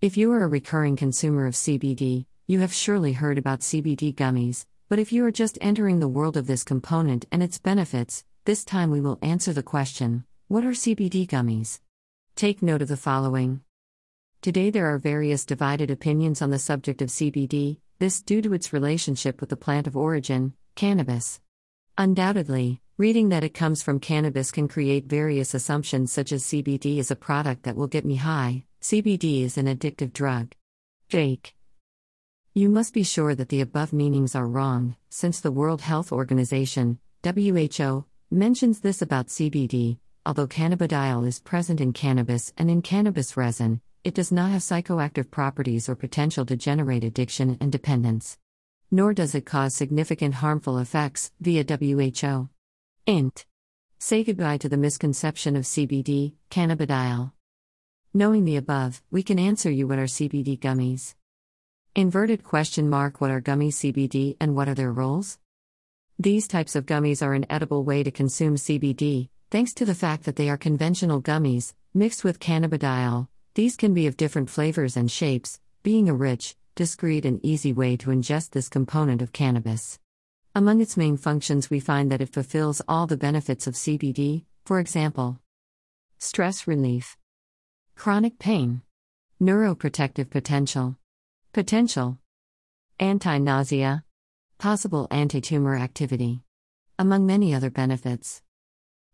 If you are a recurring consumer of CBD, you have surely heard about CBD gummies, but if you are just entering the world of this component and its benefits, this time we will answer the question What are CBD gummies? Take note of the following. Today there are various divided opinions on the subject of CBD, this due to its relationship with the plant of origin, cannabis. Undoubtedly, reading that it comes from cannabis can create various assumptions such as CBD is a product that will get me high, CBD is an addictive drug. Fake. You must be sure that the above meanings are wrong, since the World Health Organization, WHO, mentions this about CBD. Although cannabidiol is present in cannabis and in cannabis resin, it does not have psychoactive properties or potential to generate addiction and dependence. Nor does it cause significant harmful effects, via WHO. Int. Say goodbye to the misconception of CBD, cannabidiol. Knowing the above, we can answer you what are CBD gummies. Inverted question mark What are gummy CBD and what are their roles? These types of gummies are an edible way to consume CBD, thanks to the fact that they are conventional gummies, mixed with cannabidiol. These can be of different flavors and shapes, being a rich, discreet, and easy way to ingest this component of cannabis. Among its main functions, we find that it fulfills all the benefits of CBD, for example, stress relief, chronic pain, neuroprotective potential. Potential Anti nausea, possible anti tumor activity, among many other benefits.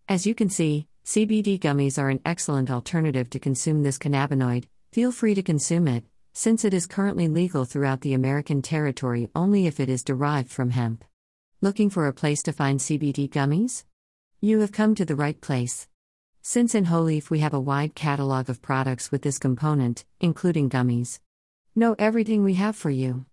As you can see, CBD gummies are an excellent alternative to consume this cannabinoid. Feel free to consume it, since it is currently legal throughout the American territory only if it is derived from hemp. Looking for a place to find CBD gummies? You have come to the right place. Since in Holeaf we have a wide catalog of products with this component, including gummies. Know everything we have for you.